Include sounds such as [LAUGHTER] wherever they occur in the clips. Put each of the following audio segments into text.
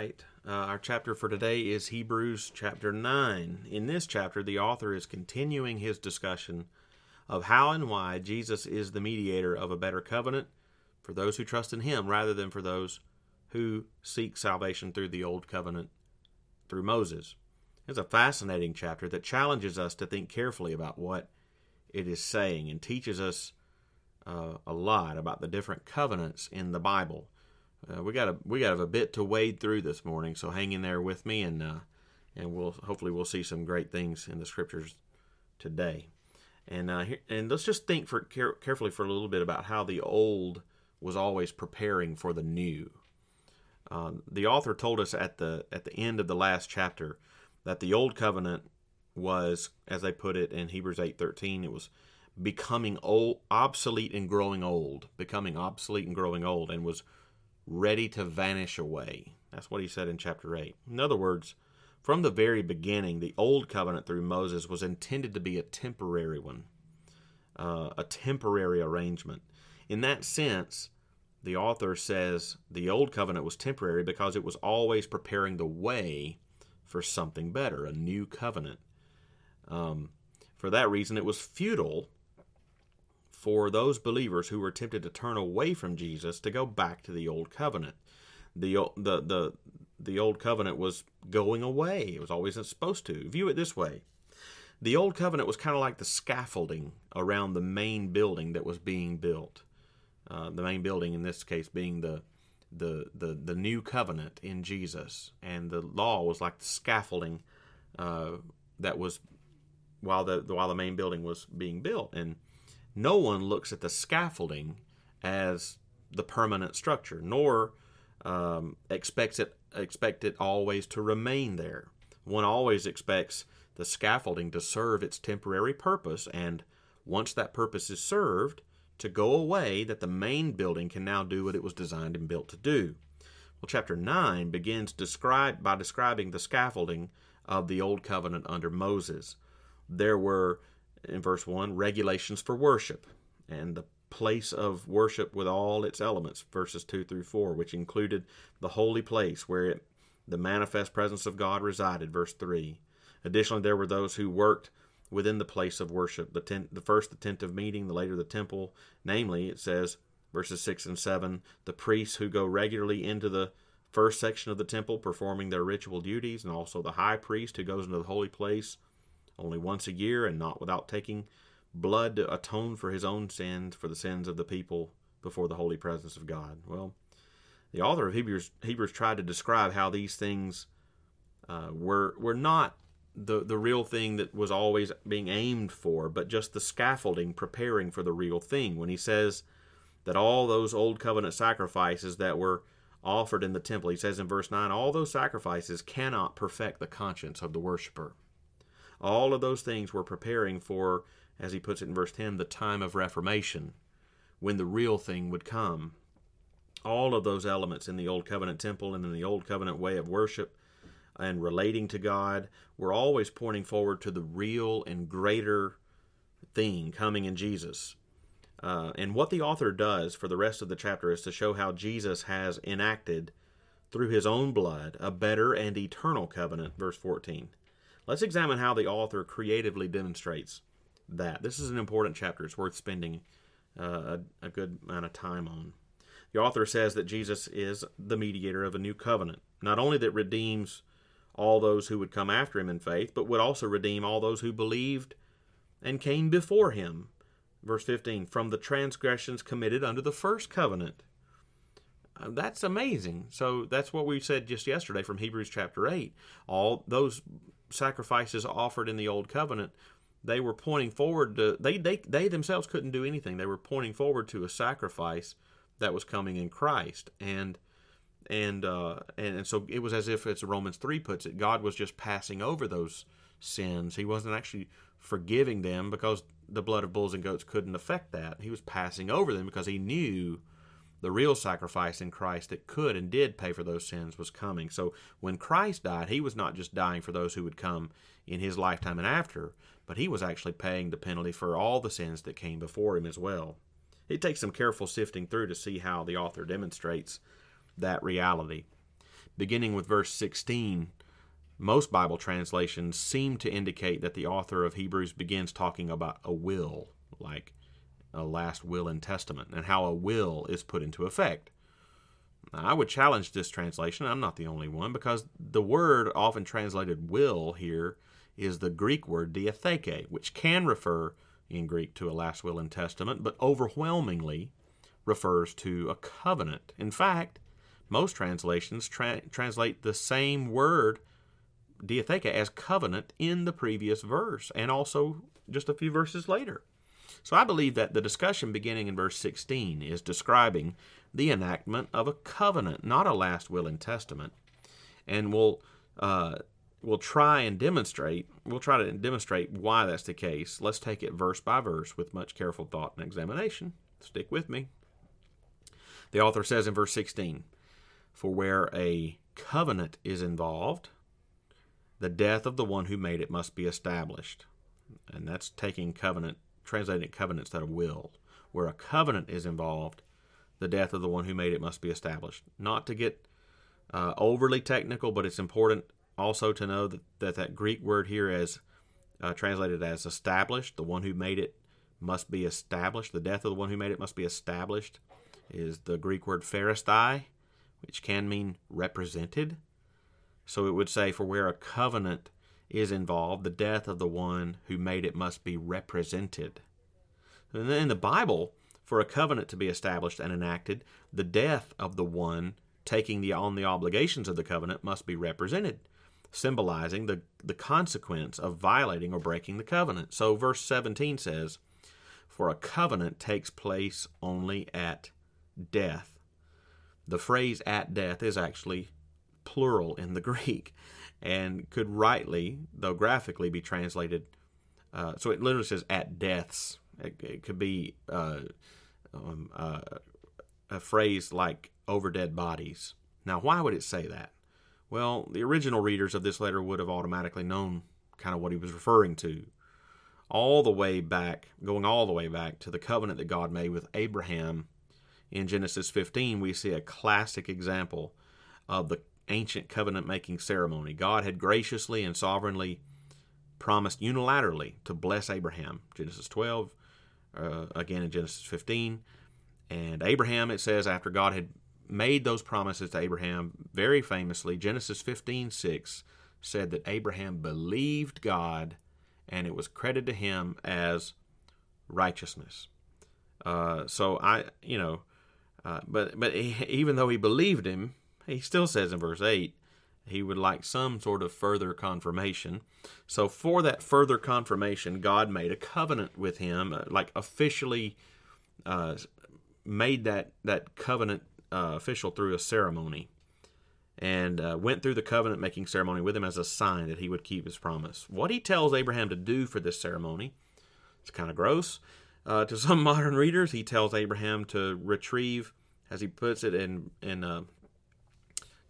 right. Uh, our chapter for today is Hebrews chapter 9. In this chapter, the author is continuing his discussion of how and why Jesus is the mediator of a better covenant for those who trust in him rather than for those who seek salvation through the old covenant through Moses. It's a fascinating chapter that challenges us to think carefully about what it is saying and teaches us uh, a lot about the different covenants in the Bible. Uh, we got a we got a bit to wade through this morning, so hang in there with me, and uh, and we'll hopefully we'll see some great things in the scriptures today. And uh, here, and let's just think for care, carefully for a little bit about how the old was always preparing for the new. Uh, the author told us at the at the end of the last chapter that the old covenant was, as they put it in Hebrews eight thirteen, it was becoming old, obsolete and growing old, becoming obsolete and growing old, and was ready to vanish away. That's what he said in chapter 8. In other words, from the very beginning, the old covenant through Moses was intended to be a temporary one, uh, a temporary arrangement. In that sense, the author says the old covenant was temporary because it was always preparing the way for something better, a new covenant. Um, for that reason, it was futile for those believers who were tempted to turn away from Jesus to go back to the old covenant. The the the the old covenant was going away. It was always supposed to. View it this way. The old covenant was kind of like the scaffolding around the main building that was being built. Uh, the main building in this case being the the, the the new covenant in Jesus, and the law was like the scaffolding uh, that was while the while the main building was being built. And no one looks at the scaffolding as the permanent structure, nor um, expects it expect it always to remain there. One always expects the scaffolding to serve its temporary purpose, and once that purpose is served, to go away, that the main building can now do what it was designed and built to do. Well, chapter 9 begins describe, by describing the scaffolding of the Old Covenant under Moses. There were in verse 1 regulations for worship and the place of worship with all its elements, verses 2 through 4, which included the holy place where it, the manifest presence of God resided, verse 3. Additionally, there were those who worked within the place of worship. The, tent, the first, the tent of meeting, the later, the temple. Namely, it says, verses 6 and 7, the priests who go regularly into the first section of the temple performing their ritual duties, and also the high priest who goes into the holy place only once a year and not without taking blood to atone for his own sins, for the sins of the people before the holy presence of God. Well, the author of Hebrews, Hebrews tried to describe how these things uh, were were not the the real thing that was always being aimed for, but just the scaffolding preparing for the real thing. When he says that all those old covenant sacrifices that were offered in the temple, he says in verse nine, all those sacrifices cannot perfect the conscience of the worshiper. All of those things were preparing for, as he puts it in verse 10, the time of reformation, when the real thing would come. All of those elements in the Old Covenant temple and in the Old Covenant way of worship and relating to God were always pointing forward to the real and greater thing coming in Jesus. Uh, and what the author does for the rest of the chapter is to show how Jesus has enacted through his own blood a better and eternal covenant, verse 14. Let's examine how the author creatively demonstrates that. This is an important chapter. It's worth spending uh, a, a good amount of time on. The author says that Jesus is the mediator of a new covenant, not only that redeems all those who would come after him in faith, but would also redeem all those who believed and came before him. Verse 15, from the transgressions committed under the first covenant. Uh, that's amazing. So that's what we said just yesterday from Hebrews chapter 8. All those sacrifices offered in the old covenant they were pointing forward to they, they they themselves couldn't do anything. They were pointing forward to a sacrifice that was coming in christ. And and uh and, and so it was as if it's romans 3 puts it god was just passing over those sins. He wasn't actually forgiving them because the blood of bulls and goats couldn't affect that. He was passing over them because he knew the real sacrifice in Christ that could and did pay for those sins was coming. So when Christ died, he was not just dying for those who would come in his lifetime and after, but he was actually paying the penalty for all the sins that came before him as well. It takes some careful sifting through to see how the author demonstrates that reality. beginning with verse 16, most Bible translations seem to indicate that the author of Hebrews begins talking about a will, like a last will and testament, and how a will is put into effect. Now, I would challenge this translation. I'm not the only one, because the word often translated will here is the Greek word diatheke, which can refer in Greek to a last will and testament, but overwhelmingly refers to a covenant. In fact, most translations tra- translate the same word diatheke as covenant in the previous verse and also just a few verses later. So I believe that the discussion beginning in verse 16 is describing the enactment of a covenant, not a last will and testament. And we'll uh, we'll try and demonstrate we'll try to demonstrate why that's the case. Let's take it verse by verse with much careful thought and examination. Stick with me. The author says in verse 16, "For where a covenant is involved, the death of the one who made it must be established." And that's taking covenant translating covenant instead of will. Where a covenant is involved, the death of the one who made it must be established. Not to get uh, overly technical, but it's important also to know that that, that Greek word here as uh, translated as established, the one who made it must be established. The death of the one who made it must be established is the Greek word pheresthai, which can mean represented. So it would say, for where a covenant is involved, the death of the one who made it must be represented. And then in the Bible, for a covenant to be established and enacted, the death of the one taking the, on the obligations of the covenant must be represented, symbolizing the, the consequence of violating or breaking the covenant. So verse 17 says, For a covenant takes place only at death. The phrase at death is actually plural in the [LAUGHS] Greek and could rightly, though graphically, be translated. Uh, so it literally says at deaths. It, it could be uh, um, uh, a phrase like over dead bodies. Now, why would it say that? Well, the original readers of this letter would have automatically known kind of what he was referring to. All the way back, going all the way back to the covenant that God made with Abraham in Genesis 15, we see a classic example of the ancient covenant making ceremony. God had graciously and sovereignly promised unilaterally to bless Abraham. Genesis 12, uh, again in Genesis 15. And Abraham, it says, after God had made those promises to Abraham, very famously, Genesis 15 6 said that Abraham believed God and it was credited to him as righteousness. Uh, so I, you know, uh, but but even though he believed him, he still says in verse 8 he would like some sort of further confirmation. So, for that further confirmation, God made a covenant with him, uh, like officially uh, made that, that covenant uh, official through a ceremony, and uh, went through the covenant making ceremony with him as a sign that he would keep his promise. What he tells Abraham to do for this ceremony, it's kind of gross. Uh, to [LAUGHS] some modern readers, he tells Abraham to retrieve, as he puts it in, in uh,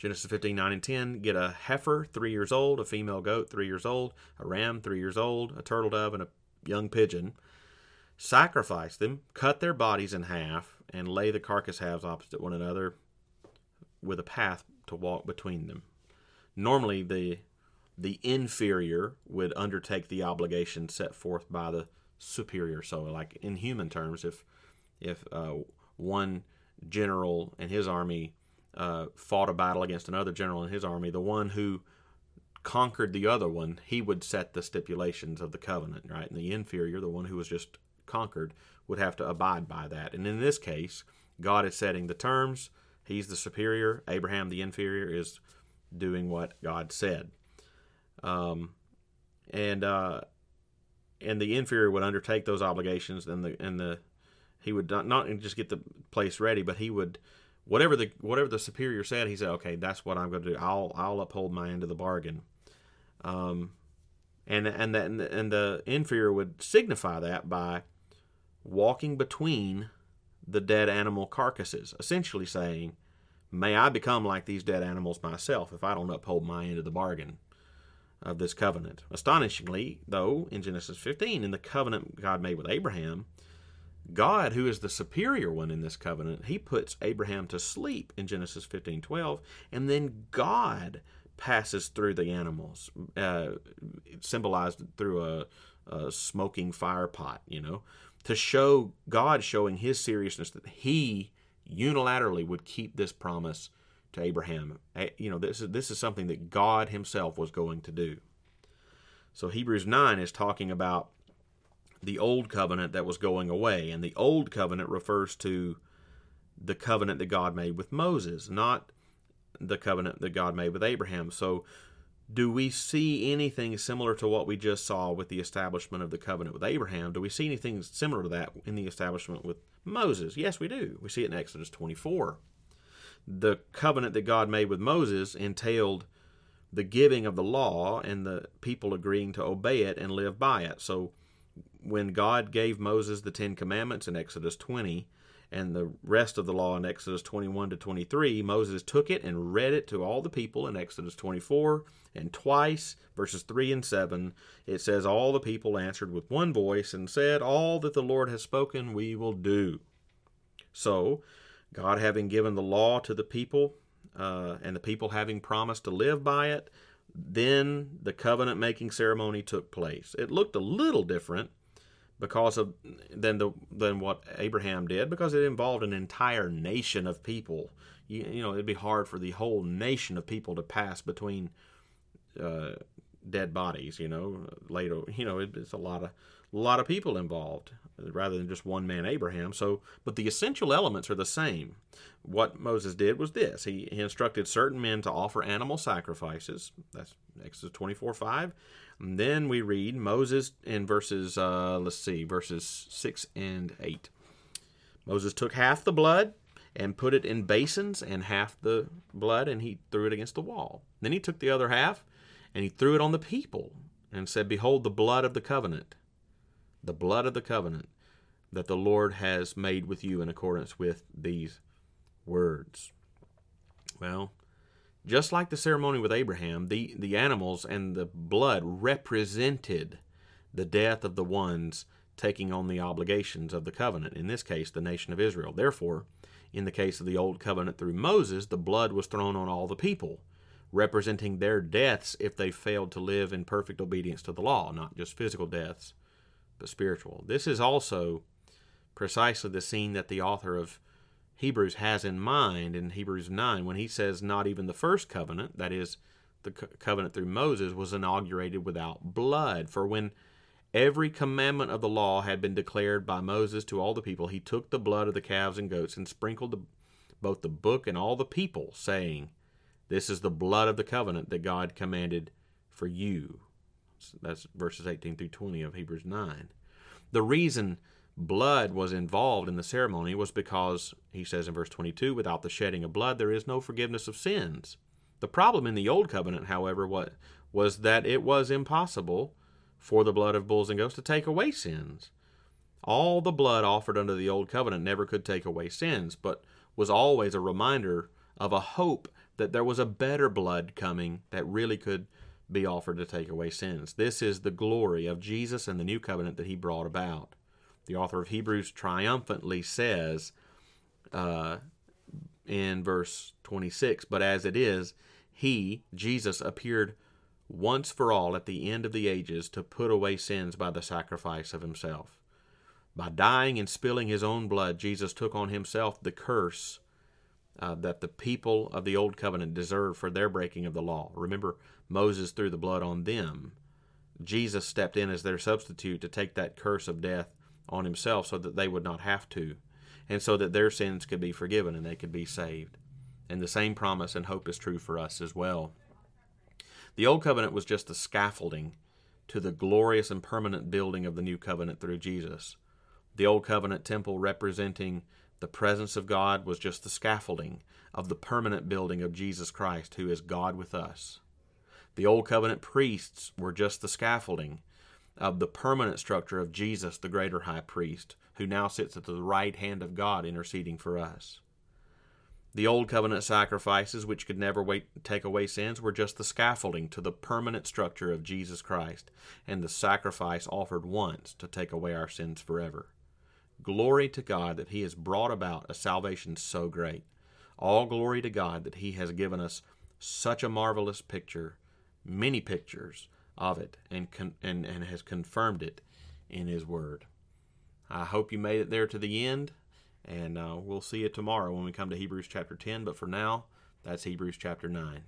Genesis 15, 9 and 10, get a heifer, three years old, a female goat, three years old, a ram, three years old, a turtle dove, and a young pigeon. Sacrifice them, cut their bodies in half, and lay the carcass halves opposite one another with a path to walk between them. Normally, the the inferior would undertake the obligation set forth by the superior. So, like in human terms, if if uh, one general and his army uh, fought a battle against another general in his army, the one who conquered the other one, he would set the stipulations of the covenant, right? And the inferior, the one who was just conquered, would have to abide by that. And in this case, God is setting the terms. He's the superior. Abraham, the inferior, is doing what God said. Um, and uh, and the inferior would undertake those obligations, and the and the he would not, not just get the place ready, but he would whatever the whatever the superior said, he said, "Okay, that's what I'm going to do. I'll I'll uphold my end of the bargain." Um, and and that and the inferior would signify that by walking between the dead animal carcasses, essentially saying, "May I become like these dead animals myself if I don't uphold my end of the bargain." Of this covenant. Astonishingly, though, in Genesis 15, in the covenant God made with Abraham, God, who is the superior one in this covenant, he puts Abraham to sleep in Genesis 15 12, and then God passes through the animals, uh, symbolized through a, a smoking fire pot, you know, to show God showing his seriousness that he unilaterally would keep this promise to Abraham. You know, this is this is something that God himself was going to do. So Hebrews 9 is talking about the old covenant that was going away, and the old covenant refers to the covenant that God made with Moses, not the covenant that God made with Abraham. So do we see anything similar to what we just saw with the establishment of the covenant with Abraham? Do we see anything similar to that in the establishment with Moses? Yes, we do. We see it in Exodus 24. The covenant that God made with Moses entailed the giving of the law and the people agreeing to obey it and live by it. So when God gave Moses the Ten Commandments in Exodus 20, and the rest of the law in Exodus 21 to 23, Moses took it and read it to all the people in Exodus 24, and twice, verses 3 and 7, it says, All the people answered with one voice and said, All that the Lord has spoken, we will do. So, God having given the law to the people, uh, and the people having promised to live by it, then the covenant making ceremony took place. It looked a little different because of than the than what Abraham did because it involved an entire nation of people. You, you know, it'd be hard for the whole nation of people to pass between uh, dead bodies. You know, later, you know, it, it's a lot of a lot of people involved rather than just one man Abraham. So, but the essential elements are the same. What Moses did was this: he, he instructed certain men to offer animal sacrifices. That's Exodus twenty four five and then we read Moses in verses, uh, let's see, verses 6 and 8. Moses took half the blood and put it in basins and half the blood and he threw it against the wall. Then he took the other half and he threw it on the people and said, Behold, the blood of the covenant, the blood of the covenant that the Lord has made with you in accordance with these words. Well, just like the ceremony with Abraham, the, the animals and the blood represented the death of the ones taking on the obligations of the covenant, in this case, the nation of Israel. Therefore, in the case of the Old Covenant through Moses, the blood was thrown on all the people, representing their deaths if they failed to live in perfect obedience to the law, not just physical deaths, but spiritual. This is also precisely the scene that the author of Hebrews has in mind in Hebrews 9 when he says, Not even the first covenant, that is, the co- covenant through Moses, was inaugurated without blood. For when every commandment of the law had been declared by Moses to all the people, he took the blood of the calves and goats and sprinkled the, both the book and all the people, saying, This is the blood of the covenant that God commanded for you. That's verses 18 through 20 of Hebrews 9. The reason blood was involved in the ceremony was because, he says in verse 22, without the shedding of blood there is no forgiveness of sins. The problem in the Old Covenant, however, was that it was impossible for the blood of bulls and goats to take away sins. All the blood offered under the Old Covenant never could take away sins, but was always a reminder of a hope that there was a better blood coming that really could be offered to take away sins. This is the glory of Jesus and the new covenant that he brought about the author of Hebrews triumphantly says uh, in verse 26 But as it is, he, Jesus, appeared once for all at the end of the ages to put away sins by the sacrifice of himself. By dying and spilling his own blood, Jesus took on himself the curse uh, that the people of the Old Covenant deserved for their breaking of the law. Remember, Moses threw the blood on them. Jesus stepped in as their substitute to take that curse of death on himself so that they would not have to, and so that their sins could be forgiven and they could be saved. And the same promise and hope is true for us as well. The Old Covenant was just the scaffolding to the glorious and permanent building of the New Covenant through Jesus. The Old Covenant temple representing the presence of God was just the scaffolding of the permanent building of Jesus Christ, who is God with us. The Old Covenant priests were just the scaffolding of the permanent structure of Jesus, the greater high priest, who now sits at the right hand of God interceding for us. The old covenant sacrifices, which could never wait, take away sins, were just the scaffolding to the permanent structure of Jesus Christ and the sacrifice offered once to take away our sins forever. Glory to God that He has brought about a salvation so great. All glory to God that He has given us such a marvelous picture, many pictures of it, and, con- and, and has confirmed it in His Word. I hope you made it there to the end, and uh, we'll see you tomorrow when we come to Hebrews chapter 10. But for now, that's Hebrews chapter 9.